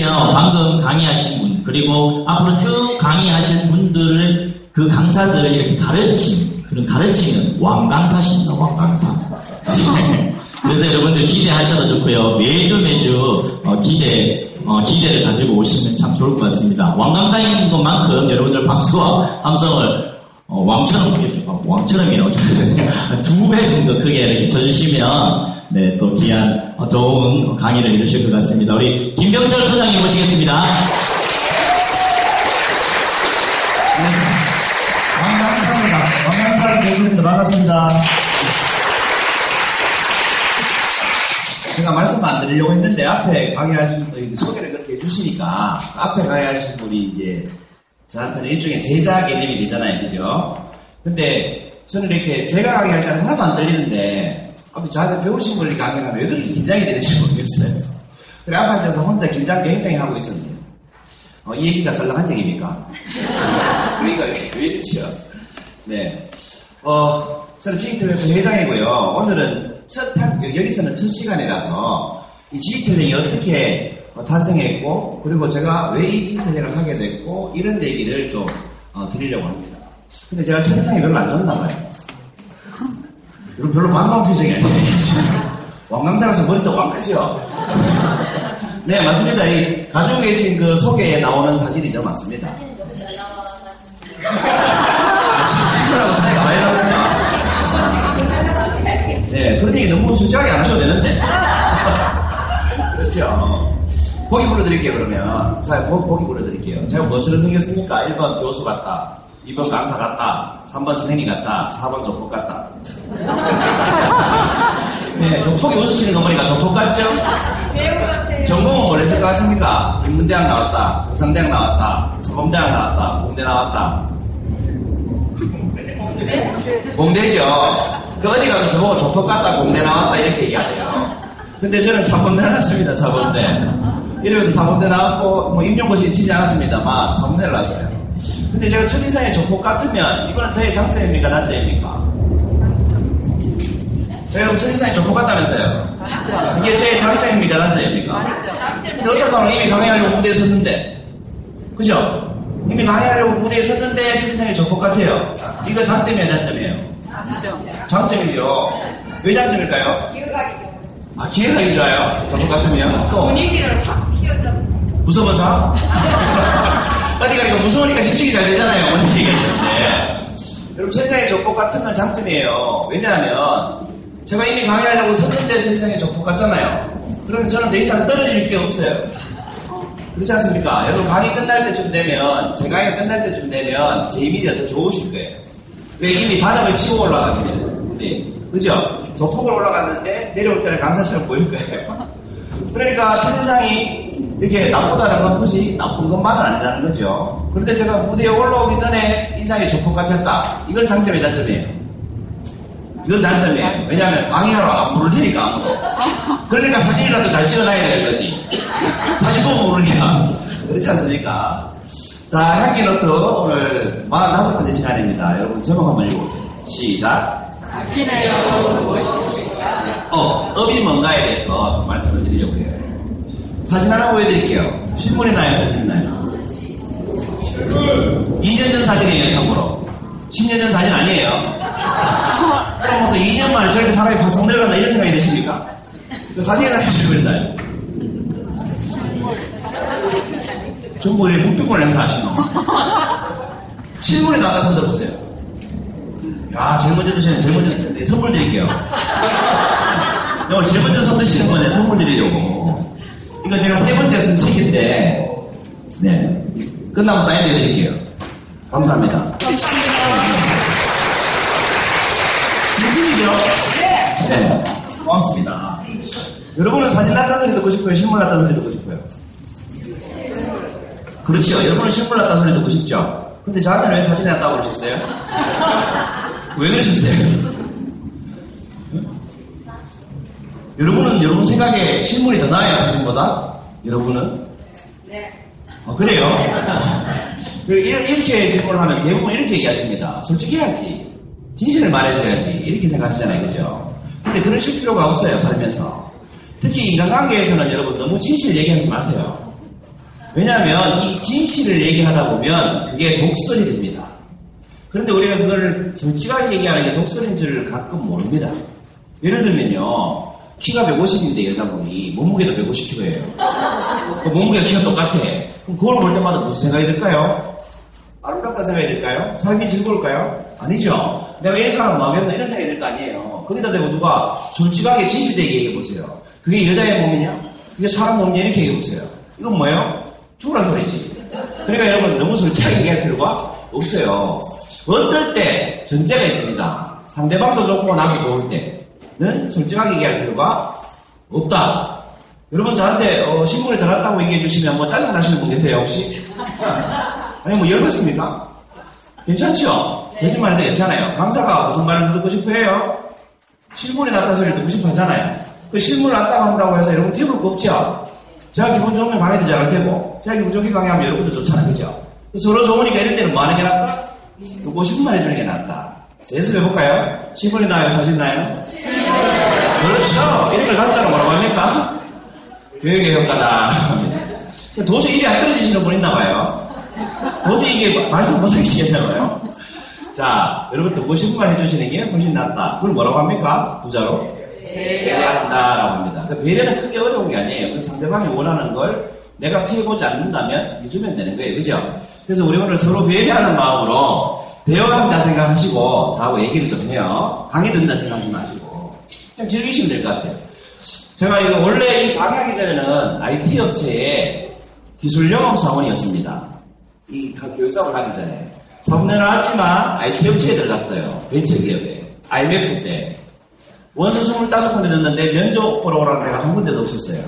소개해드리면 방금 강의하신 분 그리고 앞으로 쭉 강의하실 분들을 그 강사들을 이렇게 가르친 그런 가르치는 왕강사십니다 왕강사. 그래서 여러분들 기대하셔도 좋고요. 매주 매주 어, 기대 어, 기대를 가지고 오시면 참 좋을 것 같습니다. 왕강사인 것만큼 여러분들 박수와 함성을 어, 왕처럼 어, 왕처럼이라고 두배 정도 크게 이렇게 쳐주시면 네, 또 귀한 어, 좋은 강의를 해주실 것 같습니다. 우리 김병철 소장님 모시겠습니다. 왕강사입니다. 왕강사 교수님들 반갑습니다. 제가 말씀 안 드리려고 했는데 앞에 강의하신 분이 소개를 그렇게 해주시니까 앞에 강의하신 분이 이제 저한테는 일종의 제자 개념이 되잖아요. 그죠? 근데 저는 이렇게 제가 강의할 때는 하나도 안 들리는데 저한테 배우신 분이 강의하면 왜 그렇게 긴장이 되는지 모르겠어요. 그래 앞에 앉아서 혼자 긴장 굉장히 하고 있었네요. 어, 이 얘기가 썰렁한 얘기입니까? 우리가 이렇게 왜 이렇죠? 네. 어, 저는 지기텔레스 회장이고요. 오늘은 첫, 한, 여기서는 첫 시간이라서 이 지기텔레이 어떻게 어, 탄생했고, 그리고 제가 왜이 지기텔레를 하게 됐고, 이런 얘기를 좀 어, 드리려고 합니다. 근데 제가 첫인상이 별로 안 좋았나 봐요. 여러분 별로 반가운 표정이 아니에요. 왕강사라서 머리도 왕크죠? 네, 맞습니다. 이 가지고 계신 그 소개에 나오는 사진이죠. 맞습니다. 친구라고 차이가 많이 나거든요. 네, 그런 얘기 너무 솔직하게 안 하셔도 되는데. 그렇죠. 보기 불러드릴게요, 그러면. 자, 보, 보기 불러드릴게요. 제가 뭐처럼 생겼습니까? 1번 교수 같다. 2번 강사 같다. 3번 선생님 같다. 4번 조폭 같다. 네, 조폭이 웃으시는 거 보니까 조폭 같죠? 전공은 것 같습니까? 인문대학 나왔다. 부산대학 나왔다. 서범대학 나왔다. 공대 나왔다. 공대죠. 그 어디 가서 저보고 조폭 같다. 공대 나왔다. 이렇게 얘기하세요. 근데 저는 4번대 나왔습니다. 4번대. 이러면서 4번대 나왔고, 뭐 임용고시 치지 않았습니다만 4번대를 나왔어요. 근데 제가 첫인상에 조폭 같으면 이거는 저의 장점입니까? 단점입니까? 제가 첫인상에 조폭 같다면서요? 이게 저의 장점입니까? 단점입니까? 어떤 사람은 이미 강의하려고 무대에 섰는데 그죠? 이미 강의하려고 무대에 섰는데 첫인상에 조폭 같아요. 이거 장점이에요? 단점이에요? 장점이죠. 왜 장점일까요? 기억하기죠. 아, 기회가 좋아요. 조폭 같으면 또 분위기를 확. 무서워서? 어디가 이거 무서우니까 집중이 잘 되잖아요. 어머니 얘기하셨는데. 여러분, 천장의 조폭 같은 건 장점이에요. 왜냐하면, 제가 이미 강의하려고 섰는데 천장의 조폭 같잖아요. 그러면 저는 더 이상 떨어질 게 없어요. 그렇지 않습니까? 여러분, 강의 끝날 때쯤 되면, 제 강의 끝날 때쯤 되면, 제 이미지가 더 좋으실 거예요. 왜 이미 바닥을 치고 되는 네. 그죠? 조폭을 올라갔는데, 내려올 때는 강사처럼 보일 거예요. 그러니까, 첫인상이 이렇게 나쁘다는 건 굳이 나쁜 것만은 아니라는 거죠. 그런데 제가 무대에 올라오기 전에 인상이 조폭 같았다. 이건 장점이 단점이에요. 이건 단점이에요. 왜냐하면 방해하러 안 부를 테니까 아무도. 그러니까 사진이라도 잘 찍어놔야 되는 거지. 사진 보고 모르니까. 그렇지 않습니까? 자, 향기 노트 오늘 45번째 시간입니다. 여러분 제목 한번 읽어보세요. 시작. 어, 업이 뭔가에 대해서 좀 말씀을 드리려고 해요. 사진 하나 보여드릴게요. 신문에 나요, 사진 나요? 2년 전 사진이에요, 참고로. 10년 전 사진 아니에요. 그럼 뭐 2년 만에 저렇게 사람이 파성 내려간다 이런 생각이 드십니까? 그 사진에 나요, 신문에 나요? 전부 왜 묵비권 행사하시노? 실물에 나가 손 들어보세요. 야, 제일 먼저 드시는, 제일 먼저 드시는, 선물 드릴게요. 오늘 제일 먼저 손 드시는 분에 선물 드리려고. 이거 제가 세 번째 쓴 책인데, 네. 끝나고 사인 해드릴게요. 감사합니다. 진심이죠? 네. 고맙습니다. 여러분은 사진 났다는 소리 듣고 싶어요? 실물 났다는 소리 듣고 싶어요? 그렇죠. 여러분은 실물 났다는 소리 듣고 싶죠? 근데 저한테는 왜 사진이 났다고 그러셨어요? 왜 그러셨어요? 여러분은 여러분 생각에 실물이 더 나아요, 사진보다? 여러분은? 네. 어, 그래요? 그 이렇게 질문을 하면 대부분 이렇게 얘기하십니다. 솔직히 해야지. 진실을 말해줘야지. 이렇게 생각하시잖아요. 그죠? 근데 그러실 필요가 없어요, 살면서. 특히 인간관계에서는 여러분 너무 진실 얘기하지 마세요. 왜냐하면 이 진실을 얘기하다 보면 그게 독설이 됩니다. 그런데 우리가 그걸 솔직하게 얘기하는 게 독설인 줄 가끔 모릅니다. 예를 들면요. 키가 150인데 여자분이 몸무게도 150kg예요. 그 몸무게가 키가 똑같아. 그럼 그걸 볼 때마다 무슨 생각이 들까요? 아름답다 생각이 들까요? 삶이 즐거울까요? 아니죠. 내가 이 사람 든다 이런 생각이 들 거 아니에요. 거기다 대고 누가 솔직하게 진실되게 얘기해 보세요. 그게 여자의 몸이냐? 그게 사람 몸이냐? 이렇게 얘기해 보세요. 이건 뭐예요? 죽으란 소리지. 그러니까 여러분 너무 솔직하게 얘기할 필요가 없어요. 어떨 때 전제가 있습니다. 상대방도 좋고 나도 좋을 때 는 솔직하게 얘기할 필요가 없다. 여러분 저한테 어, 신문에 들어왔다고 얘기해 주시면 뭐 짜증 나시는 분 계세요 혹시? 아니 뭐 열받습니까? 괜찮죠? 거짓말인데 괜찮아요. 강사가 무슨 말을 듣고 싶어 해요? 실물이 났다 소리를 듣고 싶어 하잖아요. 그 실물 났다고 한다고 해서 여러분 피부를 거 없죠? 제가 기분 좋으면 강의도 잘할 테고, 제가 기분 좋게 강의하면 여러분도 좋잖아요. 그죠? 서로 좋으니까 이럴 때는 뭐 하는 게 낫다? 듣고 싶은 말 해주는 게 낫다. 연습해볼까요? 실물이 나요? 사진 나요? 그렇죠. 이런 걸 가짜로 뭐라고 합니까? 교육의 효과다. 도저히 입이 안 떨어지시는 분 있나 봐요. 도저히 이게 말씀 못 하시겠나 봐요. 자, 여러분 듣고 싶은 말 해주시는 게 훨씬 낫다. 그걸 뭐라고 합니까? 부자로? 배려한다라고 합니다. 그 배려는 크게 어려운 게 아니에요. 그 상대방이 원하는 걸 내가 피해보지 않는다면 해주면 되는 거예요. 그죠? 그래서 우리 오늘 서로 배려하는 마음으로 대화한다 생각하시고 저하고 얘기를 좀 해요. 강의 듣는다 생각하지 마시고 그냥 즐기시면 될 것 같아요. 제가 이거 원래 이 강의하기 전에는 IT 업체의 기술 영업 사원이었습니다. 이 교육 사업을 하기 전에. 사업내 나왔지만 IT 업체에 들어갔어요. 벤처 기업에. IMF 때. 원서 25군데 넣었는데 면접 보러 오라는 데가 한 군데도 없었어요.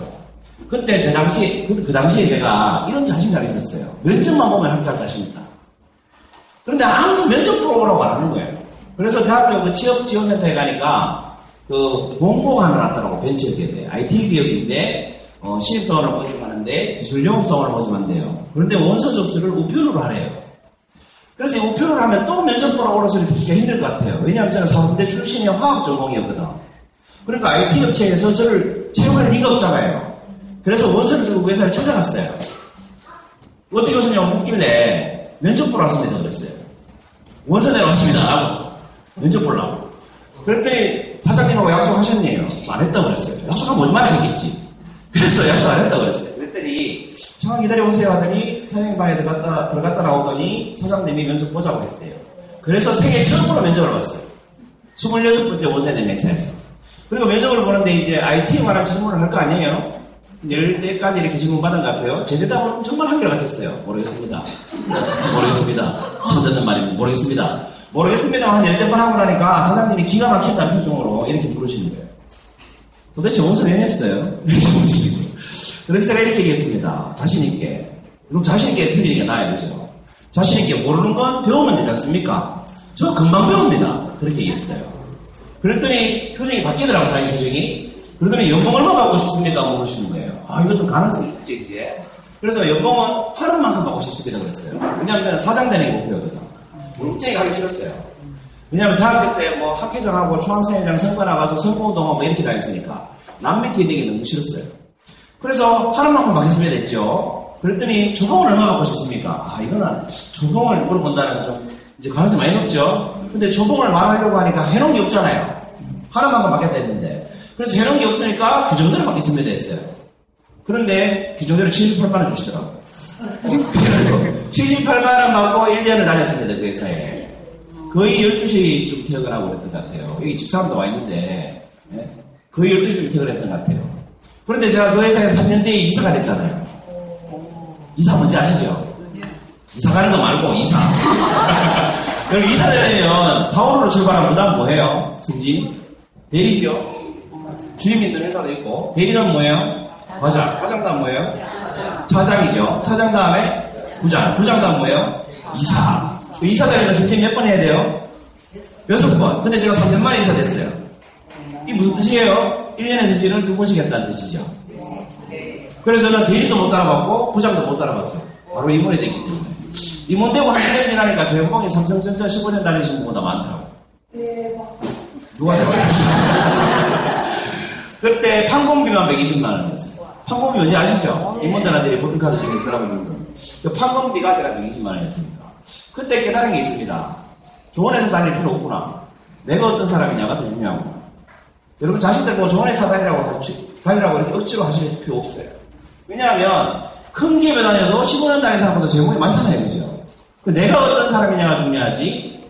그때 저 당시, 그, 그 당시에 제가 이런 자신감이 있었어요. 면접만 보면 합격할 자신 있다. 그런데 아무도 면접 보러 오라고 안 하는 거예요. 그래서 대학교 그 취업 지원센터에 가니까 그 하나 났더라고, 벤처기업에. IT 기업인데, 어, 신입사원을 모집하는데 기술 영업사원을 모집한대요. 그런데 원서 접수를 우편으로 하래요. 그래서 우편으로 하면 또 면접 보러 오라 소리 듣기가 힘들 것 같아요. 왜냐하면 저는 서울대 출신이 화학 전공이었거든. 그러니까 IT 업체에서 저를 채용할 리가 없잖아요. 그래서 원서를 들고 회사를 찾아갔어요. 어떻게 오셨냐고 묻길래 면접 보러 왔습니다. 그랬어요. 원서 내러 왔습니다. 라고. 면접 보려고. 그랬더니 사장님하고 약속하셨네요. 안 했다고 그랬어요. 약속하면 오지만 하겠지. 그래서 약속 안 했다고 그랬어요. 그랬더니 잠깐 기다려보세요 하더니 사장님 방에 들어갔다, 들어갔다 나오더니 사장님이 면접 보자고 했대요. 그래서 생애 처음으로 면접을 봤어요. 26번째 원세대 회사에서. 그리고 면접을 보는데 이제 IT에 관한 질문을 할 거 아니에요? 열 대까지 이렇게 질문 받은 것 같아요. 제 대답은 정말 한결 같았어요. 모르겠습니다. 모르겠습니다. 처음 듣는 말이 모르겠습니다. 모르겠습니다. 한 열대 번 하고 나니까 사장님이 기가 막힌다는 표정으로 이렇게 부르시는 거예요. 도대체 왜 냈어요? 그래서 제가 이렇게 얘기했습니다. 자신있게. 그럼 자신있게 틀리니까 나아요. 그죠? 자신있게 모르는 건 배우면 되지 않습니까? 저 금방 배웁니다. 그렇게 얘기했어요. 그랬더니 표정이 바뀌더라고요. 자기 표정이. 그러더니 연봉 얼마 받고 싶습니까? 물으시는 거예요. 아, 이거 좀 가능성이 있지, 이제. 그래서 연봉은 하루 만큼 받고 싶습니다. 그랬어요. 왜냐하면 사장 되는 게 목표거든. 굉장히 가기 싫었어요. 왜냐하면 대학교 때 뭐 학회장하고 초학생회장 선거 나가서 선거운동하고 뭐 이렇게 다녔으니까 남 밑에 있는 게 너무 싫었어요. 그래서 하루만큼 받겠습니다 했죠. 그랬더니 조봉을 얼마 받고 싶습니까? 아, 이거는 조봉을 물어본다는 건 좀 이제 가능성이 많이 높죠. 근데 조봉을 말하려고 하니까 해놓은 게 없잖아요. 하루만큼 받겠다 했는데. 그래서 해놓은 게 없으니까 규정대로 받겠습니다 했어요. 그런데 규정대로 78만 원 주시더라고요. 78만 원 받고 1년을 다녔습니다, 그 회사에. 거의 12시쯤 퇴근하고 그랬던 것 같아요. 여기 집사람도 와 있는데, 네? 거의 12시쯤 퇴근했던 것 같아요. 그런데 제가 그 회사에 3년 뒤에 이사가 됐잖아요. 이사 뭔지 아시죠? 이사 가는 거 말고 이사. 그럼 이사 되려면 사원으로 출발하면 그 다음 뭐해요? 승진? 대리죠. 주임인들 회사도 있고 대리는 뭐예요? 과장. 과장 다음 뭐예요? 차장이죠. 차장 다음에 부장. 부장 다음 뭐예요? 이사. 그 이사 되려면 승진 몇 번 해야 돼요? 여섯 번. 근데 제가 3년 만에 이사 됐어요. 이게 무슨 뜻이에요? 1년에 승진을 두 번씩 했다는 뜻이죠. 그래서 저는 대리도 못 따라봤고 부장도 못 따라봤어요. 바로 임원이 됐기 때문에. 임원 되고 한 1년 지나니까 제 연봉이 삼성전자 15년 다니신 분보다 많더라고요. 누가 대박이었어요? 그때 판공비만 120만 원이었어요. 판공비 뭔지 아시죠? 임원들한테 법인카드 중에 쓰라고 있는 거. 그 판공비가 제가 120만 원이었습니다. 그때 깨달은 게 있습니다. 회사 다닐 필요 없구나. 내가 어떤 사람이냐가 더 중요하구나. 여러분 자신들 뭐 회사 다니라고 다니라고 이렇게 억지로 하실 필요 없어요. 왜냐하면 큰 기업에 다녀도 15년 다닌 사람보다 제목이 많잖아요. 그죠? 그 내가 어떤 사람이냐가 중요하지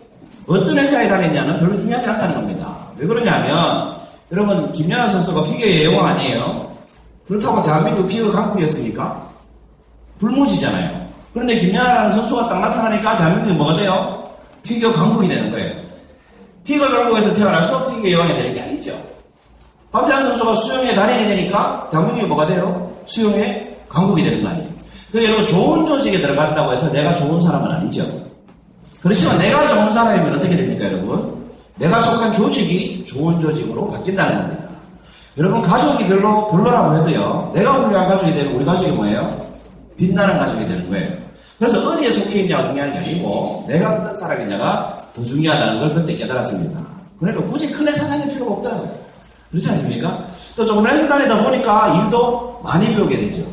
어떤 회사에 다녔냐는 별로 중요하지 않다는 겁니다. 왜 그러냐면 여러분 김연아 선수가 피겨의 여왕 아니에요? 그렇다고 대한민국 피겨 강국이었습니까? 불모지잖아요. 그런데 김연아라는 선수가 딱 나타나니까 대한민국이 뭐가 돼요? 피겨 강국이 되는 거예요. 피겨 강국에서 태어나서 피겨 여왕이 되는 게 아니죠. 박태환 선수가 수영에 단연이 되니까 대한민국이 뭐가 돼요? 수영에 강국이 되는 거 아니에요. 그 여러분 좋은 조직에 들어간다고 해서 내가 좋은 사람은 아니죠. 그렇지만 내가 좋은 사람이면 어떻게 됩니까, 여러분? 내가 속한 조직이 좋은 조직으로 바뀐다는 겁니다. 여러분 가족이 별로 별로라고 해도요. 내가 훌륭한 가족이 되면 우리 가족이 뭐예요? 빛나는 가족이 되는 거예요. 그래서 어디에 속해 있냐가 중요한 게 아니고 내가 어떤 사람이냐가 더 중요하다는 걸 그때 깨달았습니다. 그러니까 굳이 큰 회사 다닐 필요가 없더라고요. 그렇지 않습니까? 또 조금 회사 다니다 보니까 일도 많이 배우게 되죠.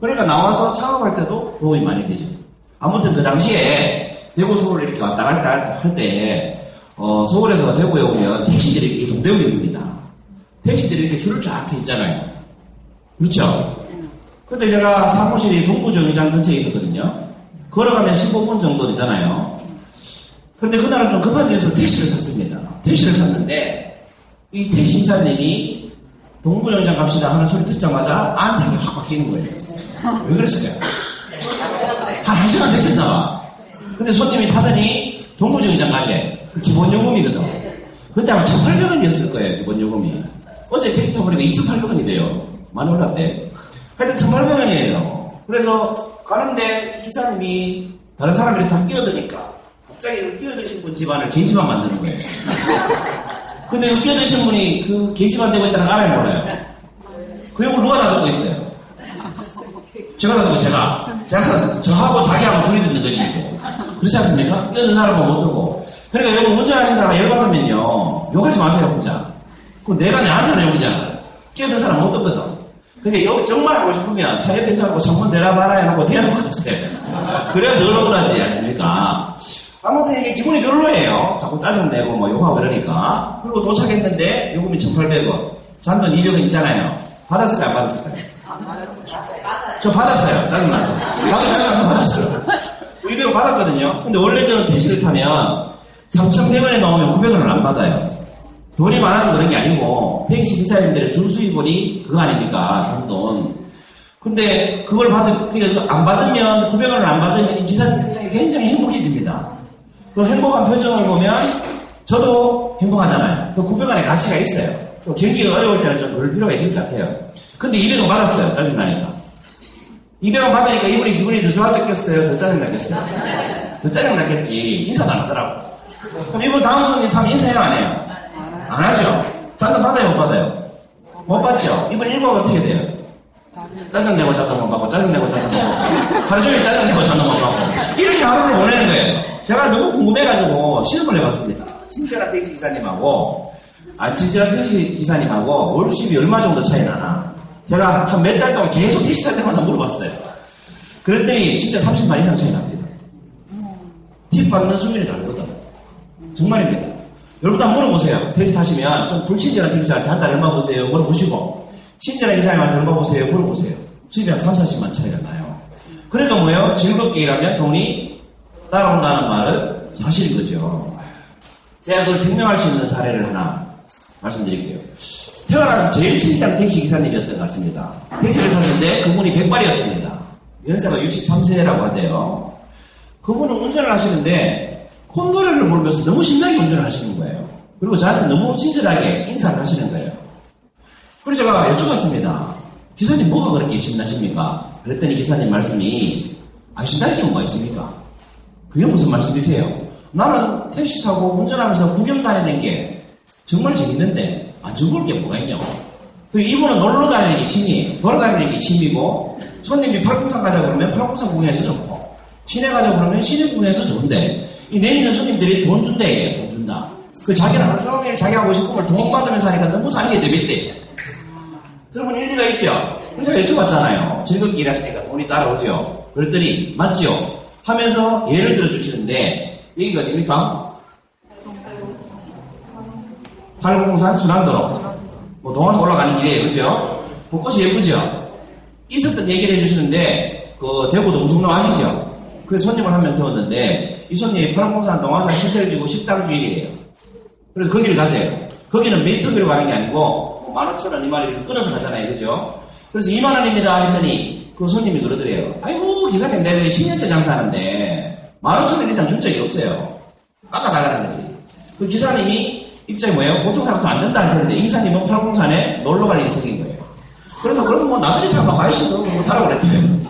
그러니까 나와서 창업할 때도 도움이 많이 되죠. 아무튼 그 당시에 대구 서울 이렇게 왔다 갔다 할 때, 어, 서울에서 대구에 오면 택시들이 이렇게 동대문입니다. 택시들이 이렇게 줄을 쫙 서 있잖아요. 그렇죠? 그때 제가 사무실이 동부정류장 근처에 있었거든요. 걸어가면 15분 정도 되잖아요. 그런데 그날은 좀 급한 일에서 택시를 탔습니다. 택시를 탔는데, 이 택시 기사님이 동부정류장 갑시다 하는 소리 듣자마자 안색이 확 바뀌는 거예요. 왜 그랬을까요? 한 1시간 됐었나 봐. 근데 손님이 타더니 동부정류장 가재. 그 기본 요금이거든. 그때 아마 1,800원이었을 거예요, 기본 요금이. 어제 택시 타보니까 2,800원이 돼요. 많이 올랐대. 하여튼 1,800원이에요. 그래서 가는데 기사님이 다른 사람들이 다 끼어드니까 갑자기 그 끼어드신 분 집안을 게시판 만드는 거예요. 근데 그 끼어드신 분이 그 게시판 되고 있다는 걸 알아요, 몰라요? 그 욕을 누가 다 듣고 있어요? 제가 다 듣고 제가. 제가 저하고 자기하고 둘이 듣는 거지. 그렇지 않습니까? 끼어든 사람은 못 듣고. 그러니까 여러분 운전하시다가 열받으면요. 욕하지 마세요, 혼자. 그럼 내가 내한테는 욕이잖아. 끼어든 사람 못 듣거든. 근데 욕 정말 하고 싶으면 차 옆에서 하고 창문 내려봐라 하고 대놓고 가세요. 그래야 덜 억울하지 않습니까? 아무튼 이게 기분이 별로예요. 자꾸 짜증내고 뭐 욕하고 이러니까. 그리고 도착했는데 요금이 1,800원. 잔돈 200원 있잖아요. 받았을까요? 안 받았을까요? 저 받았어요. 짜증나서. 짜증나서 받았어요. 200원 받았거든요. 근데 원래 저는 택시를 타면 3,100원에 나오면 900원을 안 받아요. 돈이 많아서 그런 게 아니고 택시 기사님들의 준수입원이 그거 아닙니까? 잔돈. 근데 그걸 받으, 그러니까 안 받으면 900원을 안 받으면 이 기사님 굉장히, 굉장히 행복해집니다. 그 행복한 표정을 보면 저도 행복하잖아요. 그 900원의 가치가 있어요. 또 경기가 어려울 때는 좀 그럴 필요가 있을 것 같아요. 근데 200원 받았어요. 짜증나니까. 200원 받으니까 이분이 기분이 더 좋아졌겠어요? 더 짜증나겠어요? 더 짜증나겠지. 인사도 안 하더라고. 그럼 이분 다음 손님 타면 인사해요? 안 해요? 안 하죠? 잔돈 받아요? 못 받아요? 못 받죠? 이분 일과가 어떻게 돼요? 짜증내고 잔돈 못 받고, 짜증내고 잔돈 못 받고, 하루 종일 짜증내고 잔돈 못 받고, 이렇게 하루를 보내는 거예요. 제가 너무 궁금해가지고 실험을 해봤습니다. 친절한 택시 기사님하고, 안 친절한 택시 기사님하고 월 수입이 얼마 정도 차이 나나? 제가 한 몇 달 동안 계속 택시 탈 때마다 물어봤어요. 그랬더니 진짜 30만 이상 차이 납니다. 팁 받는 수준이 다르거든. 정말입니다. 여러분도 한번 물어보세요. 택시 타시면 좀 불친절한 택시한테 한 달에 얼마 보세요. 물어보시고 친절한 기사님한테 얼마 보세요. 물어보세요. 수입이 한 3, 40만 차이가 나요. 그러니까 뭐예요? 즐겁게 일하면 돈이 따라온다는 말은 사실인 거죠. 제가 그걸 증명할 수 있는 사례를 하나 말씀드릴게요. 태어나서 제일 친절한 택시 기사님이었던 것 같습니다. 택시를 탔는데 그분이 백발이었습니다. 연세가 63세라고 하대요. 그분은 운전을 하시는데 콧노래를 부르면서 너무 신나게 운전을 하시는 거예요. 그리고 저한테 너무 친절하게 인사를 하시는 거예요. 그래서 제가 여쭤봤습니다. 기사님 뭐가 그렇게 신나십니까? 그랬더니 기사님 말씀이 안 신날 경우가 있습니까? 그게 무슨 말씀이세요? 나는 택시 타고 운전하면서 구경 다니는 게 정말 재밌는데 안 즐거울 게 뭐가 있냐고. 그 이분은 놀러 다니는 게 취미예요. 돌아다니는 게 취미고 손님이 팔공산 가자 그러면 팔공산 구경해서 좋고 시내 가자 그러면 시내 구경해서 좋은데 이 내리는 손님들이 돈 준대 돈 준다. 그 자기는 하루 종일 자기 하고 싶은 걸돈 받으면서 하니까 너무 사는 게 재밌대. 여러분 일리가 있죠? 그래서 여쭤봤잖아요. 즐겁게 일하시니까 돈이 따라오죠? 그랬더니 맞지요? 하면서 예를 들어 주시는데 여기가 어딥니까? 803 순환도로 뭐 동화서 올라가는 길이에요. 그죠? 벚꽃이 예쁘죠? 있었던 얘기를 해주시는데 그 대구 동성로 아시죠? 그래서 손님을 한 명 태웠는데 이 손님이 803 동화사 시설지구 식당 주인이래요. 그래서 거기를 가세요. 거기는 메이터기로 가는 게 아니고 만 오천 원, 이만 원 끊어서 가잖아요. 그죠? 그래서 2만 원입니다 했더니 그 손님이 그러더래요. 아이고 기사님 내가 10년째 장사하는데 만 오천 원 이상 준 적이 없어요. 깎아달라는 거지. 그 기사님이 입장이 뭐예요? 보통 사람도 안 된다 하는데 이 기사님은 팔공산에 놀러 갈 일이 생긴 거예요. 그러면 그럼 뭐 나들이 사람 가시도 뭐 사라고 그랬대요.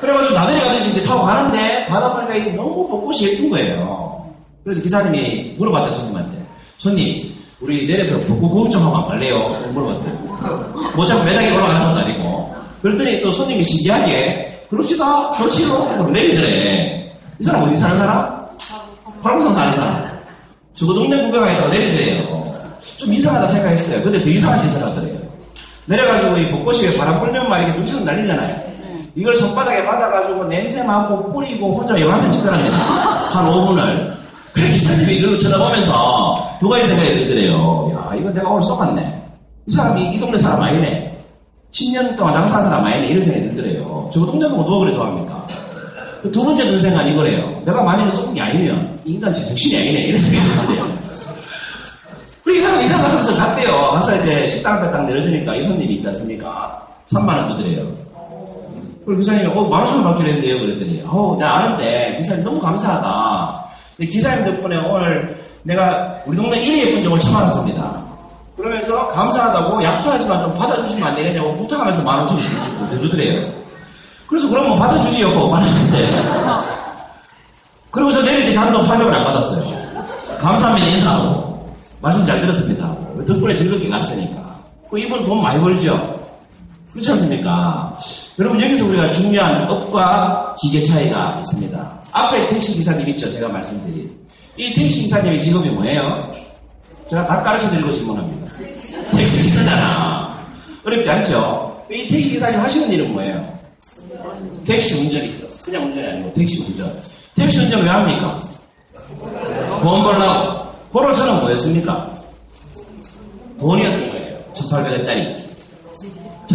그래가지고 나들이 가듯이 이제 타고 가는데 보니까 이게 너무 벚꽃이 예쁜 거예요. 그래서 기사님이 물어봤대 손님한테. 손님 우리 내려서 벚꽃 구경 좀 하고 안 갈래요? 물어봤대. 뭐 자꾸 매장에 올라가는 것도 아니고. 그랬더니 또 손님이 신기하게 그렇지다 좋지요 내리더래. 이 사람 어디 사는 사람? 팔공산 사는 사람. 저거 동네 구경하니까 내리더래요. 좀 이상하다 생각했어요. 근데 더 이상한 짓을 하더래요. 내려가지고 이 벚꽃이 바람 불면 막 이렇게 눈처럼 날리잖아요. 이걸 손바닥에 받아가지고 냄새 맡고 뿌리고 혼자 영화면 찍더랍니다. 한 5분을. 그래 기사님이 이걸 쳐다보면서 두 가지 생각이 들더래요. 야 이거 내가 오늘 쏘았네. 이 사람이 이 동네 사람 아니네. 10년 동안 장사한 사람 아니네. 이런 생각이 들더래요. 저 동네 보고 누가 그래 좋아합니까? 두 번째 든 생각은 이거래요. 내가 만약에 쏘은 게 아니면 인간 제정신이 아니네. 이런 생각이 들더래요. 그리고 이 사람 이상 하면서 갔대요. 가서 이제 식당 앞에 딱 내려주니까 이 손님이 있지 않습니까? 3만원 주더래요. 그리고 기사님이, 어, 만 원씩 받기로 했는데요. 그랬더니, 어, 내가 아는데, 기사님 너무 감사하다. 기사님 덕분에 오늘 내가 우리 동네 1위 예쁜 점을 처음 알았습니다. 그러면서 감사하다고 약속하지만 좀 받아주시면 안 되겠냐고 부탁하면서 만 원씩 내주더래요. 그래서 그러면 받아주지요. 그거 받았는데. 그리고 저 내릴 때 잔돈 800원 안 받았어요. 감사합니다. 인사하고. 말씀 잘 들었습니다. 덕분에 즐겁게 갔으니까. 그 이분 돈 많이 벌죠? 그렇지 않습니까? 여러분 여기서 우리가 중요한 업과 직의 차이가 있습니다. 앞에 택시 기사님 있죠? 제가 말씀드린. 이 택시 기사님의 직업이 뭐예요? 제가 다 가르쳐 드리고 질문합니다. 택시 기사잖아. 어렵지 않죠? 이 택시 기사님 하시는 일은 뭐예요? 택시 운전이죠. 그냥 운전이 아니고 택시 운전. 택시 운전 왜 합니까? 돈 벌라고. 보러 저는 뭐였습니까? 돈이었던 거예요. 1800원짜리.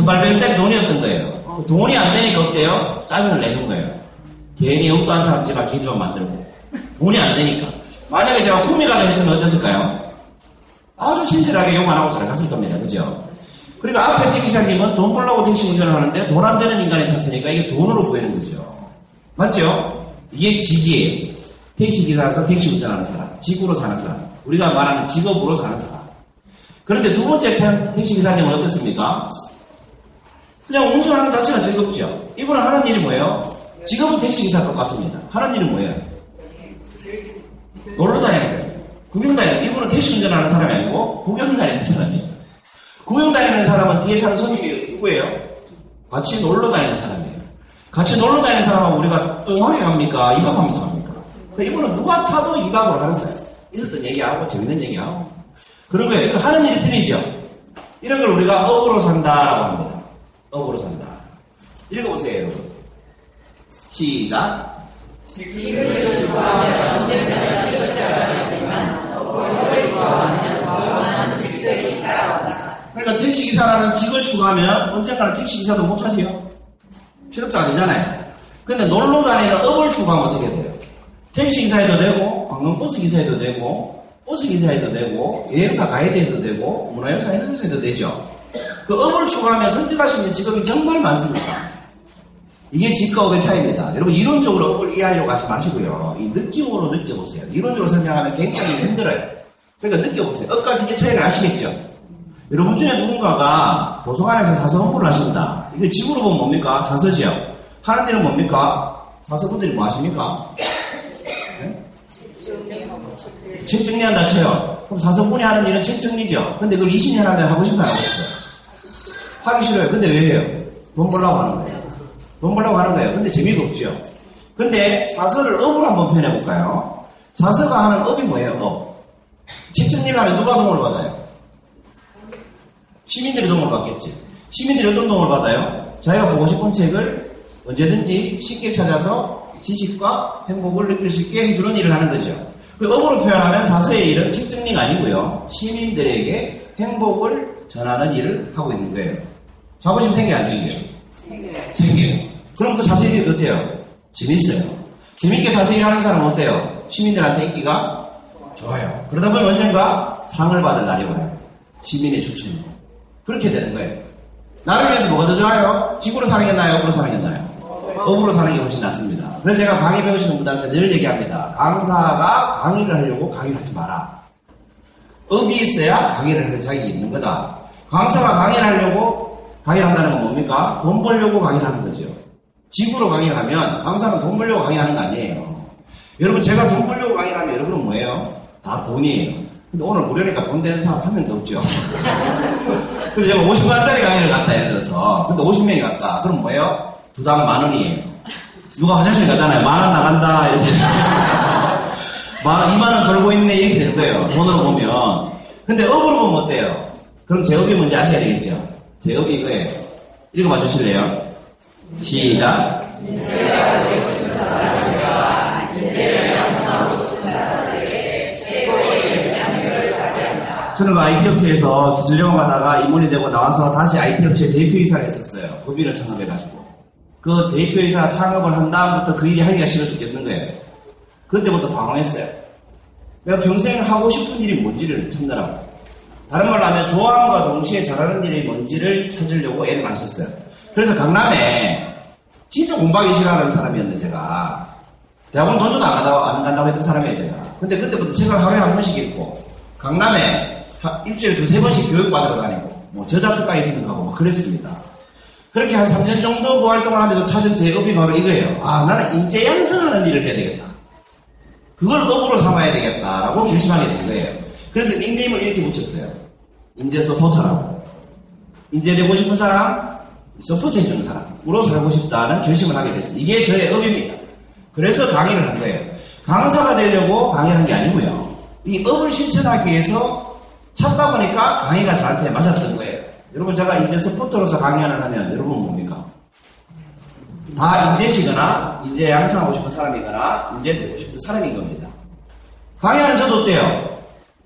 1800원짜리 돈이었던 거예요. 돈이 안 되니까 어때요? 짜증을 내는 거예요. 괜히 욕도 한 사람 집안 기지만 만들고. 돈이 안 되니까. 만약에 제가 꿈이 가서 했으면 어땠을까요? 아주 친절하게 욕 안 하고 잘 갔을 겁니다. 그죠? 그리고 앞에 택시사님은 돈 벌려고 택시 운전을 하는데 돈 안 되는 인간이 탔으니까 이게 돈으로 보이는 거죠. 맞죠? 이게 직이에요. 택시 기사에서 택시 운전하는 사람, 직으로 사는 사람, 우리가 말하는 직업으로 사는 사람. 그런데 두 번째 편 택시 기사님은 어떻습니까? 그냥 운전하는 자체가 즐겁죠. 이분은 하는 일이 뭐예요? 직업은 택시 기사 똑같습니다. 하는 일은 뭐예요? 놀러 다니는 거예요. 구경 다니는 이분은 택시 운전하는 사람이 아니고 구경 다니는 사람이에요. 구경 다니는 사람은 뒤에 타는 손님이 누구예요? 같이 놀러 다니는 사람이에요. 같이 놀러 다니는 사람은 우리가 뚱하게 갑니까? 이박하면서 갑니까? 그 이분은 누가 타도 이박으로 하는 거예요. 있었던 얘기하고 재밌는 얘기하고 그런 거예요. 하는 일이 틀리죠. 이런 걸 우리가 업으로 산다라고 합니다. 업으로 산다. 읽어보세요, 여러분. 시작. 그러니까 택시기사라는 직을 추구하면 언젠가는 택시기사도 못하지요. 실업자 아니잖아요. 근데 놀러 다니는 업을 추구하면 어떻게 돼요? 택시기사해도 되고, 관광버스기사해도 되고, 버스기사해도 되고, 여행사 가이드해도 되고, 문화유산 해설사해도 되죠. 그 업을 추구하면 선택할 수 있는 직업이 정말 많습니다. 이게 집과 업의 차이입니다. 여러분 이론적으로 업을 이해하려고 하지 마시고요. 이 느낌으로 느껴보세요. 이론적으로 설명하면 굉장히 힘들어요. 그러니까 느껴보세요. 업과 집의 차이를 아시겠죠? 여러분 중에 누군가가 도서관에서 사서 홍보를 하신다. 이거 집으로 보면 뭡니까? 사서지요. 하는 데는 뭡니까? 사서분들이 뭐 하십니까? 네? 책 정리한다 쳐요. 그럼 사서분이 하는 일은 책 정리죠. 근데 그걸 20년 하면 하고 싶어요? 하기 싫어요. 근데 왜 해요? 돈 벌라고 하는 거예요. 돈 벌라고 하는 거예요. 근데 재미가 없죠. 근데 사서를 업으로 한번 표현해 볼까요? 사서가 하는 업이 뭐예요? 업. 책 정리를 하면 누가 도움을 받아요? 시민들이 도움을 받겠지. 시민들이 어떤 도움을 받아요? 자기가 보고 싶은 책을 언제든지 쉽게 찾아서 지식과 행복을 느낄 수 있게 해주는 일을 하는 거죠. 그 업으로 표현하면 사서의 일은 책 정리가 아니고요. 시민들에게 행복을 전하는 일을 하고 있는 거예요. 자부심 생겨요, 안 생겨요? 생겨요. 생겨요. 그럼 그 사서 일이 어때요? 재밌어요. 재밌게 사서 일하는 사람은 어때요? 시민들한테 인기가 좋아요. 그러다 보면 언젠가 상을 받을 날이 와요. 시민의 추천으로. 그렇게 되는 거예요. 나를 위해서 뭐가 더 좋아요? 지구로 사는 게 나아요? 업으로 사는 게 나아요? 업으로 사는 게 훨씬 낫습니다. 그래서 제가 강의 배우시는 분들한테 늘 얘기합니다. 강사가 강의를 하려고 강의를 하지 마라. 업이 있어야 강의를 할 자격이 있는 거다. 강사가 강의를 하려고 강의를 한다는 건 뭡니까? 돈 벌려고 강의를 하는 거죠. 지구로 강의를 하면 강사는 돈 벌려고 강의하는 거 아니에요. 여러분 제가 돈 벌려고 강의를 하면 여러분은 뭐예요? 다 돈이에요. 근데 오늘 무료니까 돈 되는 사람 한 명도 없죠. 근데 제가 50만 원짜리 강의를 갔다 예를 들어서 근데 50명이 갔다. 그럼 뭐예요? 두당 만 원이에요. 누가 화장실 가잖아요. 만 원 나간다. 이렇게. 만 2만 원 졸고 있네. 이렇게 되는 거예요. 돈으로 보면. 근데 업으로 보면 어때요? 그럼 제 업이 뭔지 아셔야 되겠죠? 제 업이 이거예요. 읽어봐 주실래요? 시작. 저는 그 IT 업체에서 기술 영업하다가 임원이 되고 나와서 다시 IT 업체 대표이사를 했었어요. 법인을 창업해가지고. 그 대표이사 창업을 한 다음부터 그 일이 하기가 싫어 죽겠는 거예요. 그때부터 방황했어요. 내가 평생 하고 싶은 일이 뭔지를 찾느라고. 다른 말로 하면 좋아함과 동시에 잘하는 일이 뭔지를 찾으려고 애를 많이 썼어요. 그래서 강남에 진짜 공부하기 싫어하는 사람이었는데 제가 대학원 돈 줘도 안 간다고, 안 간다고 했던 사람이에요 제가. 근데 그때부터 책을 하루에 한 번씩 읽고 강남에 일주일에 두세 번씩 교육받으러 다니고 뭐 있으면 가고 뭐 그랬습니다. 그렇게 한 3년 정도 그 활동을 하면서 찾은 제 업이 바로 이거예요. 아 나는 인재 양성하는 일을 해야 되겠다. 그걸 업으로 삼아야 되겠다라고 결심하게 된 거예요. 그래서 닉네임을 이렇게 붙였어요. 인재 서포터라고. 인재 되고 싶은 사람, support 해주는 사람으로 살고 싶다는 결심을 하게 됐어요. 이게 저의 업입니다. 그래서 강의를 한 거예요. 강사가 되려고 강의한 게 아니고요. 이 업을 실천하기 위해서 찾다 보니까 강의가 저한테 맞았던 거예요. 여러분 제가 인재 서포터로서 강의를 하면 여러분 뭡니까? 다 인재시거나 인재 양성하고 싶은 사람이거나 인재 되고 싶은 사람인 겁니다. 강의하는 저도 어때요?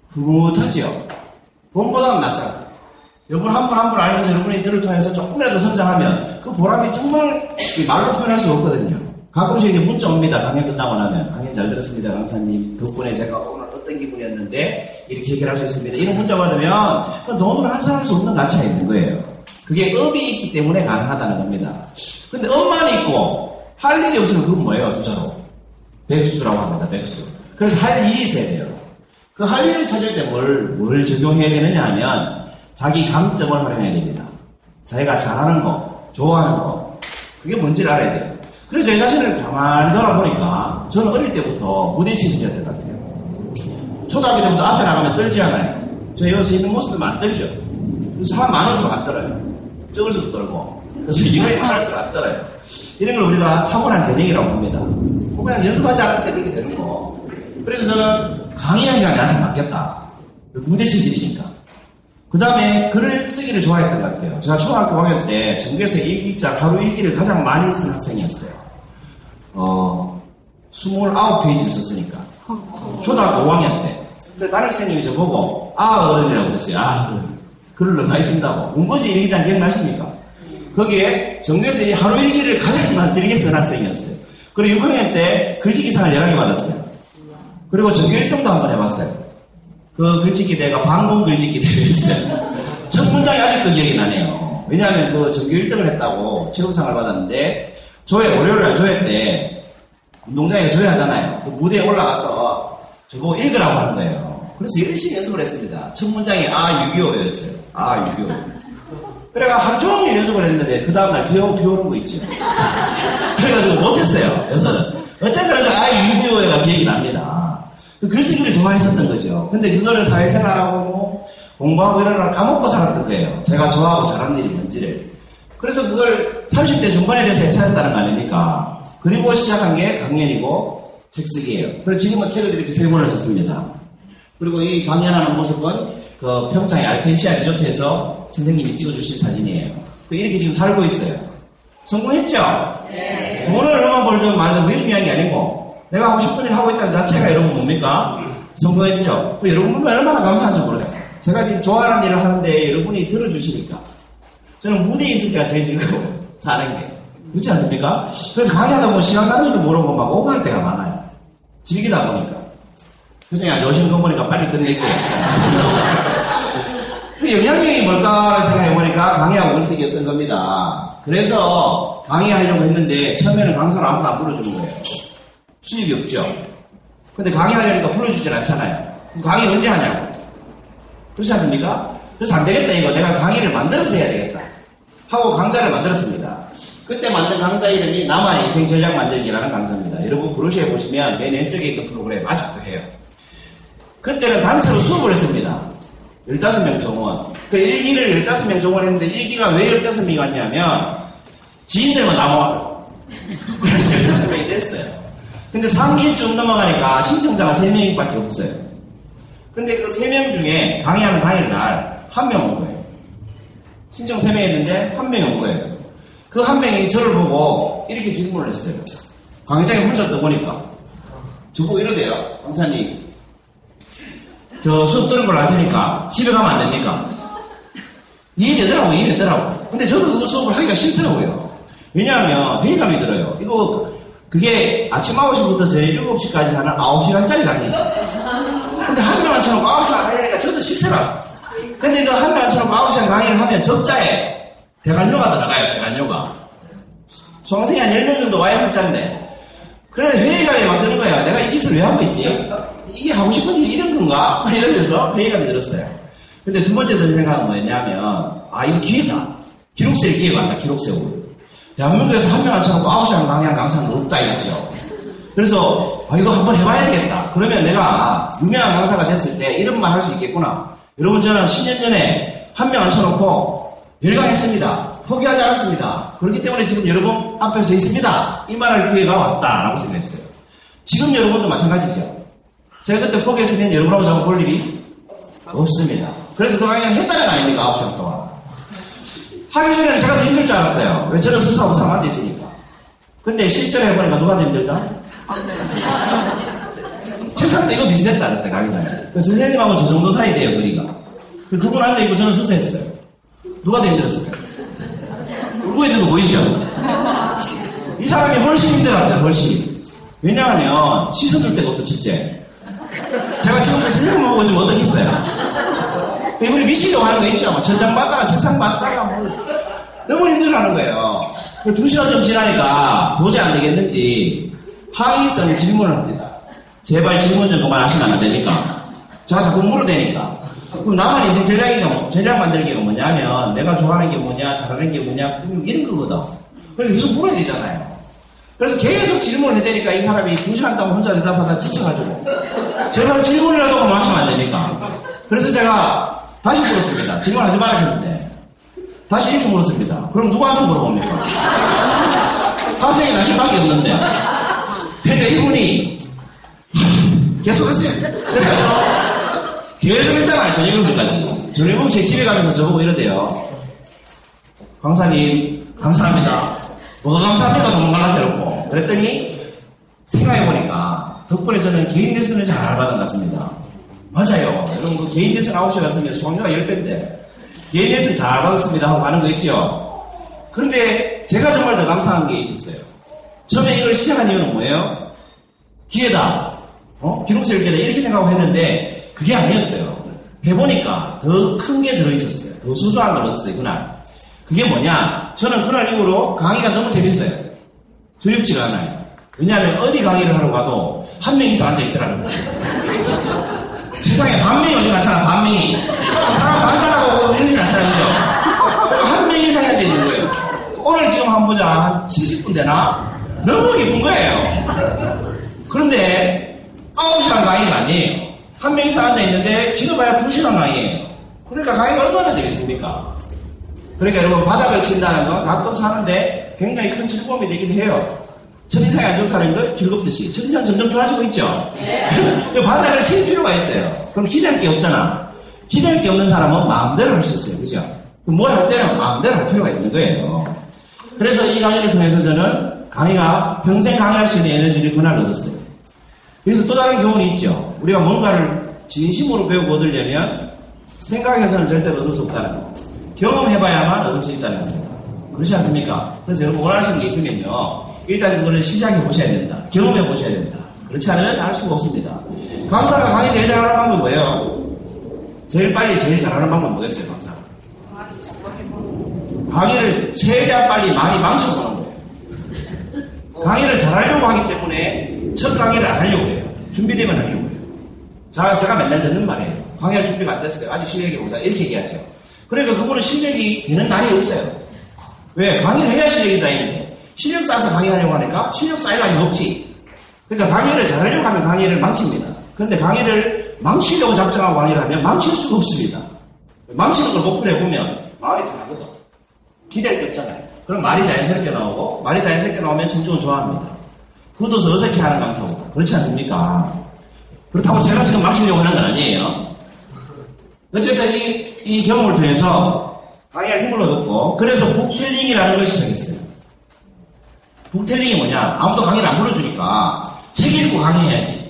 흐뭇하지요? 본보다는 낫잖아요. 여러분 한 분 한 분 알면서 여러분이 저를 통해서 조금이라도 성장하면 그 보람이 정말 말로 표현할 수 없거든요. 가끔씩 이제 문자 옵니다. 강의 끝나고 나면 강의 잘 들었습니다. 강사님 덕분에 제가 오늘 어떤 기분이었는데 이렇게 해결할 수 있습니다. 이런 문자 받으면 돈으로 환산할 수 없는 가치가 있는 거예요. 그게 업이 있기 때문에 가능하다는 겁니다. 근데 업만 있고 할 일이 없으면 그건 뭐예요? 두자로 백수라고 합니다. 백수. 그래서 할 일이 있어야 돼요. 그할 일을 찾을 때 뭘, 뭘 적용해야 되느냐 하면 자기 강점을 활용해야 됩니다. 자기가 잘하는 거, 좋아하는 거, 그게 뭔지를 알아야 돼요. 그래서 제 자신을 가만히 돌아보니까 저는 어릴 때부터 체질이었던 것 같아요. 초등학교 때부터 앞에 나가면 떨지 않아요. 저 여기서 있는 모습들만 안 떨죠. 사람 많을수록 안 떨어요. 적을수록 떨고. 그래서 이거에 많을수록 안 떨어요. 이런 걸 우리가 타고난 재능이라고 합니다. 그냥 연습하지 않을 때 그렇게 되는 거. 그래서 저는 강의하기가 나한테 맞겠다. 무대 체질이니까. 그 다음에 글을 쓰기를 좋아했던 것 같아요. 제가 초등학교 5학년 때 전교에서 일기장 하루 일기를 가장 많이 쓴 학생이었어요. 어, 29페이지를 썼으니까. 초등학교 5학년 때. 그래서 담임선생님이 저보고, 아, 어른이라고 그랬어요. 아, 글을 너무 많이 쓴다고. 공부지 일기장 기억나십니까? 거기에 전교에서 하루 일기를 가장 많이 쓴 학생이었어요. 그리고 6학년 때 글짓기상을 11개 받았어요. 그리고 전교 1등도 한번 해봤어요. 그 글짓기 대회가 방공 글짓기 대회였어요. 첫 문장이 아직도 기억이 나네요. 왜냐하면 그 전교 1등을 했다고 체육상을 받았는데 조회, 월요일 날 조회 때, 운동장에 조회하잖아요. 그 무대에 올라가서 저보고 읽으라고 하는 거예요. 그래서 열심히 연습을 했습니다. 첫 문장이 아, 6.25였어요. 아, 6.25. 그래가 하루 종일 연습을 했는데, 그 다음날 비, 오- 비 오는 거 있죠. 그래가지고 못했어요. 그래서, 어쨌든 아, 6.25가 기억이 납니다. 그 글쓰기를 좋아했었던 거죠. 근데 그거를 사회생활하고 뭐 공부하고 이러느라 까먹고 살았던 거예요. 제가 좋아하고 잘하는 일이 뭔지를. 그래서 그걸 30대 중반에 돼서 해차렸다는 거 아닙니까? 그리고 시작한 게 강연이고 책쓰기예요. 그래서 지금은 책을 이렇게 세 권을 썼습니다. 그리고 이 강연하는 모습은 그 평창의 알펜시아 리조트에서 선생님이 찍어주신 사진이에요. 그 이렇게 지금 살고 있어요. 성공했죠? 네. 돈을 얼마 벌든 말든 그게 중요한 게 아니고 내가 하고 싶은 일 하고 있다는 자체가 여러분 뭡니까? 성공했죠? 그 여러분은 얼마나 감사한지 모르겠어요. 제가 지금 좋아하는 일을 하는데 여러분이 들어주시니까 저는 무대에 있을 때가 제일 즐거워 사는 게 그렇지 않습니까? 그래서 강의하다 보면 시간 가는 줄도 모르고 막 오갈 때가 많아요. 즐기다 보니까 표정이 안 좋으신 거 보니까 빨리 끝낼게요. 그 영향력이 뭘까를 생각해 보니까 강의하고 글쓰기였던 겁니다. 그래서 강의하려고 했는데 처음에는 강사를 아무도 안 불러주는 거예요. 수입이 없죠. 근데 강의하려니까 불러주질 않잖아요. 그럼 강의 언제 하냐고. 그렇지 않습니까? 그래서 안 되겠다 이거 내가 강의를 만들어서 해야 되겠다. 하고 강좌를 만들었습니다. 그때 만든 강좌 이름이 나만의 인생 전략 만들기라는 강좌입니다. 여러분 브로셔에 보시면 맨 왼쪽에 있는 프로그램 아직도 해요. 그때는 단체로 수업을 했습니다. 15명 정원. 그 1기를 15명 정원했는데 1기가 왜 15명이 왔냐면 지인들만 남아. 그래서 15명이 됐어요. 근데 3기 쭉 넘어가니까 신청자가 3명밖에 없어요. 근데 그 3명 중에 강의하는 당일날 한 명 온 거예요. 신청 3명 했는데 한 명이 온 거예요. 그 한 명이 저를 보고 이렇게 질문을 했어요. 강의장에 혼자 떠보니까. 저보고 이러대요. 강사님, 저 수업 들은 걸로 알 테니까 집에 가면 안 됩니까? 이해되더라고, 이해되더라고. 근데 저도 그 수업을 하기가 싫더라고요. 왜냐하면 회의감이 들어요. 이거, 그게 아침 9시부터 저희 7시까지 하는 9시간짜리 강의지. 근데 한 쳐놓고 9시간 하려니까 저도 싫더라고. 근데 그한 쳐놓고 9시간 강의를 하면 적자에 대관료가 들어가요, 대관료가. 수강생이 한 10명 정도 와야 적자인데. 그래 회의감이 막 드는 거야. 내가 이 짓을 왜 하고 있지? 이게 하고 싶은 일이 이런 건가? 이러면서 회의감이 들었어요. 근데 두 번째 든 생각은 뭐였냐면, 아, 이거 기회다. 기록 세울 기회가 왔다, 기록 세우고. 대한민국에서 한 명안 쳐놓고 아홉 시간 강의한 강사는 없다, 이거죠. 그래서, 아, 이거 한번 해봐야 되겠다. 그러면 내가 유명한 강사가 됐을 때 이런 말 할 수 있겠구나. 여러분, 저는 10년 전에 한 명 안 쳐놓고 열강했습니다. 포기하지 않았습니다. 그렇기 때문에 지금 여러분 앞에 서 있습니다. 이 말할 기회가 왔다라고 생각했어요. 지금 여러분도 마찬가지죠. 제가 그때 포기했으면 여러분하고 저하고 볼 일이 없습니다. 그래서 그 강의를 했다는 거 아닙니까? 아홉 시간 동안. 하기 전에는 제가 더 힘들 줄 알았어요. 왜 저는 스스로하고 사람 앉아있으니까. 근데 실전에 해보니까 누가 더 힘들다? 책상도 이거 비슷했다, 그때 강의장에. 그래서 선생님하고 저 정도 사이 돼요, 거리가. 그분 앉아있고 저는 서서 했어요. 누가 더 힘들었을까요? 울고 있는 거 보이죠? 이 사람이 훨씬 힘들었다, 훨씬. 왜냐하면 씻어줄 데가 없어, 첫째. 제가 지금까지 선생님 보고 있으면 어떻겠어요? 이분이 미시려고 하는 거 있죠? 뭐 천장 받다가 책상 받다가 뭐 너무 힘들어하는 거예요. 그두 시간 좀 지나니까 도저히 안 되겠는지 항의성 질문을 합니다. 제발 질문 좀 그만하시면 안 되니까. 제가 자꾸 물어대니까. 그럼 나만 인생 전략이가 뭐, 전략 만들기가 뭐냐면 내가 좋아하는 게 뭐냐, 잘하는 게 뭐냐, 이런 거거든. 그래서 계속 물어야 되잖아요. 그래서 계속 질문을 해대니까 이 사람이 두 시간 동안 혼자 대답하다 지쳐가지고 제발 질문이라도 그만 하시면 안 됩니까? 그래서 제가 다시 물었습니다. 질문하지 말라 했는데 다시 이렇게 물었습니다. 그럼 누구한테 물어봅니까? 학생이 나 힘밖에 없는데 그러니까 이분이 계속 했어요. 계속 했잖아요. 저녁 7시까지. 저녁 7시에 집에 가면서 저보고 이러대요. 강사님 감사합니다. 뭐가 감사합니까? 도망갈라 해놓고 그랬더니 생각해보니까 덕분에 저는 개인 레슨을 잘 알아받은 것 같습니다. 맞아요. 여러분 그 개인 레슨 9시에 갔으면 수강료가 10배인데 개인 레슨 잘 받았습니다 하고 가는 거 있죠. 그런데 제가 정말 더 감사한 게 있었어요. 처음에 이걸 시작한 이유는 뭐예요? 기회다. 어? 기록 세울 기회다. 이렇게 생각하고 했는데 그게 아니었어요. 해보니까 더 큰 게 들어있었어요. 더 소소한 걸 얻었어요, 그날. 그게 뭐냐? 저는 그날 이후로 강의가 너무 재밌어요. 두렵지가 않아요. 왜냐하면 어디 강의를 하러 가도 한 명 이상 앉아 있더라는 거예요. 세상에 반 명이 어디 갔잖아, 반 명이. 사람 반사라고 이런 일 났어야죠. 한 명 이상 앉아 있는 거예요. 오늘 지금 한번 보자. 한 70분 되나? 너무 기쁜 거예요. 그런데 9시간 강의가 아니에요. 한 명 이상 앉아 있는데 길어봐야 2시간 강의예요. 그러니까 강의가 얼마나 재밌습니까? 그러니까 여러분 바닥을 친다는 건 가끔 사는데 굉장히 큰 즐거움이 되긴 해요. 첫인상이 안 좋다는 걸 즐겁듯이. 첫인상 점점 좋아지고 있죠? 네. 바닥을 칠 필요가 있어요. 그럼 기대할 게 없잖아. 기대할 게 없는 사람은 마음대로 할 수 있어요. 그죠? 뭘 할 때는 마음대로 할 필요가 있는 거예요. 그래서 이 강의를 통해서 저는 강의가 평생 강의할 수 있는 에너지를 그날 얻었어요. 그래서 또 다른 교훈이 있죠. 우리가 뭔가를 진심으로 배우고 얻으려면 생각해서는 절대 얻을 수 없다는 거. 경험해봐야만 얻을 수 있다는 겁니다. 그렇지 않습니까? 그래서 여러분 원하시는 게 있으면요. 일단 그거를 시작해 보셔야 된다. 경험해 보셔야 된다. 그렇지 않으면 알 수가 없습니다. 강사가 강의 제일 잘하는 방법이 뭐예요? 제일 빨리 제일 잘하는 방법은 뭐겠어요, 강사? 강의를 최대한 빨리 많이 망쳐보는 거예요. 강의를 잘하려고 하기 때문에 첫 강의를 안 하려고 해요. 준비되면 하려고 해요. 자, 제가 맨날 듣는 말이에요. 강의할 준비가 안 됐어요. 아직 실력이 오자. 이렇게 얘기하죠. 그러니까 그분은 실력이 되는 날이 없어요. 왜? 강의를 해야 실력이 쌓이는데. 실력 쌓아서 강의하려고 하니까 실력 쌓일 날이 없지. 그러니까 강의를 잘하려고 하면 강의를 망칩니다. 그런데 강의를 망치려고 작정하고 강의를 하면 망칠 수가 없습니다. 망치는 걸 목표로 해보면 말이 다르거든. 기대할 게 없잖아요. 그럼 말이 자연스럽게 나오고 말이 자연스럽게 나오면 청중은 좋아합니다. 굳어서 어색해 하는 강사고 그렇지 않습니까? 그렇다고 제가 지금 망치려고 하는 건 아니에요. 어쨌든 이, 이 경험을 통해서 강의할 힘을 얻었고 그래서 북텔링이라는 걸 시작했어요. 북텔링이 뭐냐? 아무도 강의를 안 불러주니까 책 읽고 강의해야지.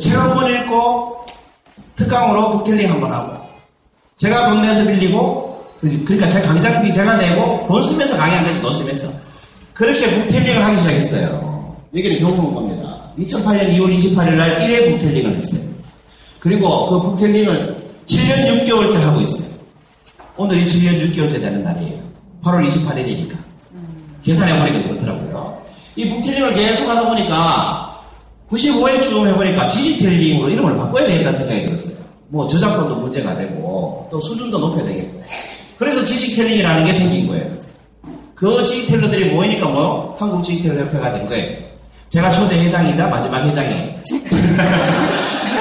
책 한 번 읽고 특강으로 북텔링 한 번 하고 제가 돈 내서 빌리고 그러니까 제 강의장비 제가 내고 돈 쓰면서 강의 안 되지 돈 쓰면서 그렇게 북텔링을 하기 시작했어요. 여기는 경험한 겁니다. 2008년 2월 28일 날 1회 북텔링을 했어요. 그리고 그 북텔링을 7년 6개월째 하고 있어요. 오늘이 7년 6개월째 되는 날이에요. 8월 28일이니까. 계산해보니까 그렇더라고요. 이 북텔링을 계속 하다 보니까 95회쯤 해보니까 지지텔링으로 이름을 바꿔야 되겠다 생각이 들었어요. 뭐 저작권도 문제가 되고 또 수준도 높여야 되겠고. 그래서 지지텔링이라는 게 생긴 거예요. 그 지지텔러들이 모이니까 뭐 한국 지지텔러 협회가 된 거예요. 제가 초대 회장이자 마지막 회장이에요.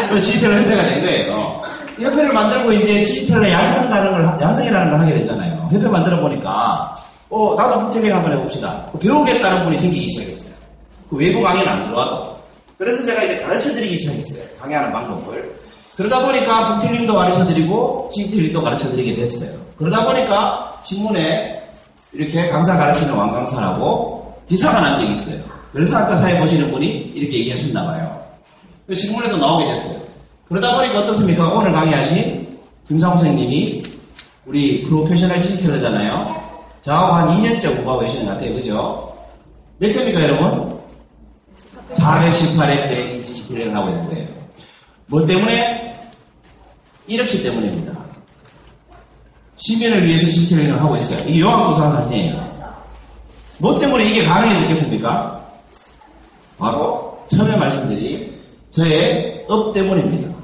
그 지지텔러 협회가 된 거예요. 협회를 만들고 이제 디지털로 양성이라는 걸, 양성이라는 걸 하게 되잖아요. 협회 만들어 보니까, 어, 나도 북텔링 한번 해봅시다. 배우겠다는 분이 생기기 시작했어요. 그 외부 강의는 안 들어와도. 그래서 제가 이제 가르쳐 드리기 시작했어요. 강의하는 방법을. 그러다 보니까 북텔링도 가르쳐 드리고, 지텔링도 가르쳐 드리게 됐어요. 그러다 보니까 신문에 이렇게 강사 가르치는 왕강사라고 기사가 난 적이 있어요. 그래서 아까 사회 보시는 분이 이렇게 얘기하셨나 봐요. 그 신문에도 나오게 됐어요. 그러다 보니까 어떻습니까? 오늘 강의하신 김상호 선생님이 우리 프로페셔널 지지텔러잖아요. 저하고 한 2년째 공부하고 계시는 것 같아요. 그죠? 몇 회입니까, 여러분? 418회째 지지텔러를 하고 있는 거예요. 뭐 때문에? 이렇기 때문입니다. 시민을 위해서 지지텔러를 하고 있어요. 이게 요한구사한 사진이에요. 뭐 때문에 이게 가능해졌겠습니까? 바로 처음에 말씀드린 저의 업 때문입니다.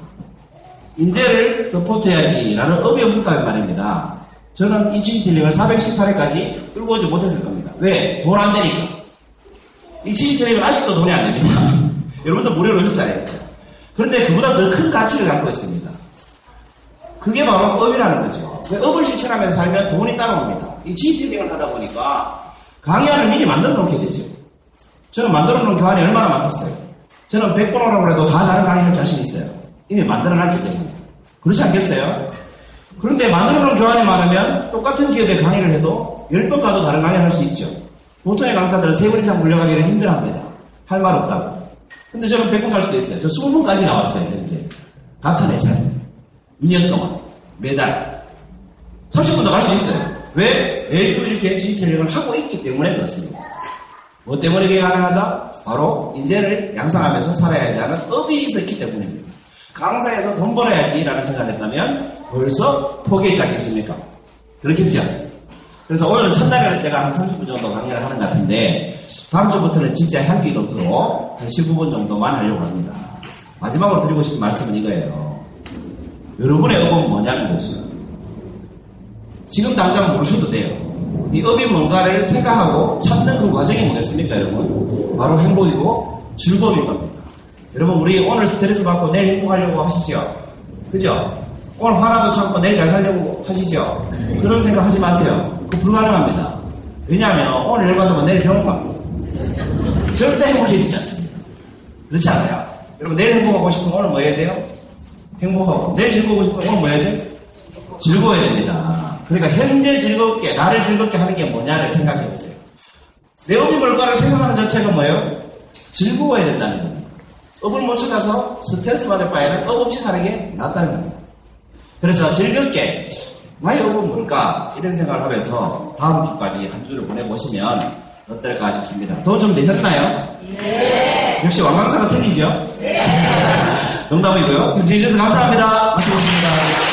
인재를 support해야지라는 업이 없었다면 말입니다. 저는 이 지지텔링을 418회까지 끌고 오지 못했을 겁니다. 왜? 돈 안 되니까. 이 지지텔링은 아직도 돈이 안 됩니다. 여러분도 무료로 하셨잖아요. 그런데 그보다 더 큰 가치를 갖고 있습니다. 그게 바로 업이라는 거죠. 그 업을 실천하면서 살면 돈이 따라옵니다. 이 지지텔링을 하다 보니까 강의안을 미리 만들어 놓게 되죠. 저는 만들어 놓은 교환이 얼마나 많겠어요. 저는 100번 오라고 해도 다 다른 강의할 자신 있어요. 이미 만들어 놨기 때문에. 그렇지 않겠어요? 그런데 놓은 교환이 많으면 똑같은 기업에 강의를 해도 10번 가도 다른 강의를 할 수 있죠. 보통의 강사들은 3번 이상 물려가기를 힘들어 합니다. 할 말 없다고. 근데 저는 100번 갈 수도 있어요. 저 20번까지 나왔어요, 현재. 같은 회사에. 2년 동안. 매달. 30분도 갈수 있어요. 왜? 매주 이렇게 지지텔링을 하고 있기 때문에 그렇습니다. 뭐 때문에 이게 가능하다? 바로 인재를 양성하면서 살아야지 하는 업이 있었기 때문입니다. 강사에서 돈 벌어야지라는 생각을 했다면 벌써 포기했지 않겠습니까? 그렇겠죠? 그래서 오늘은 첫날에 제가 한 30분 정도 강의를 하는 것 같은데 다음 주부터는 진짜 향기 노트로 한 15분 정도만 하려고 합니다. 마지막으로 드리고 싶은 말씀은 이거예요. 여러분의 업은 뭐냐는 거죠. 지금 당장 모르셔도 돼요. 이 업이 뭔가를 생각하고 찾는 그 과정이 뭐겠습니까, 여러분? 바로 행복이고 즐거움인 겁니다. 여러분, 우리 오늘 스트레스 받고 내일 행복하려고 하시죠? 그죠? 오늘 화나도 참고 내일 잘 살려고 하시죠? 그런 생각 하지 마세요. 그거 불가능합니다. 왜냐하면 오늘 열받으면 내일 가고 절대 행복해지지 않습니다. 그렇지 않아요? 여러분, 내일 행복하고 싶으면 오늘 뭐 해야 돼요? 행복하고. 내일 즐거우고 싶으면 오늘 뭐 해야 돼요? 즐거워야 됩니다. 그러니까 현재 즐겁게, 나를 즐겁게 하는 게 뭐냐를 생각해 보세요. 내 업이 뭘까를 생각하는 자체가 뭐예요? 즐거워야 된다는 겁니다. 업을 못 찾아서 스트레스 받을 바에는 업 없이 사는 게 낫다는 겁니다. 그래서 즐겁게 나의 업은 뭘까? 이런 생각을 하면서 다음 주까지 한 주를 보내보시면 어떨까 싶습니다. 돈 좀 내셨나요? 네. 역시 왕강사가 틀리죠? 네. 농담이고요. 현재 해주셔서 감사합니다. 마치겠습니다.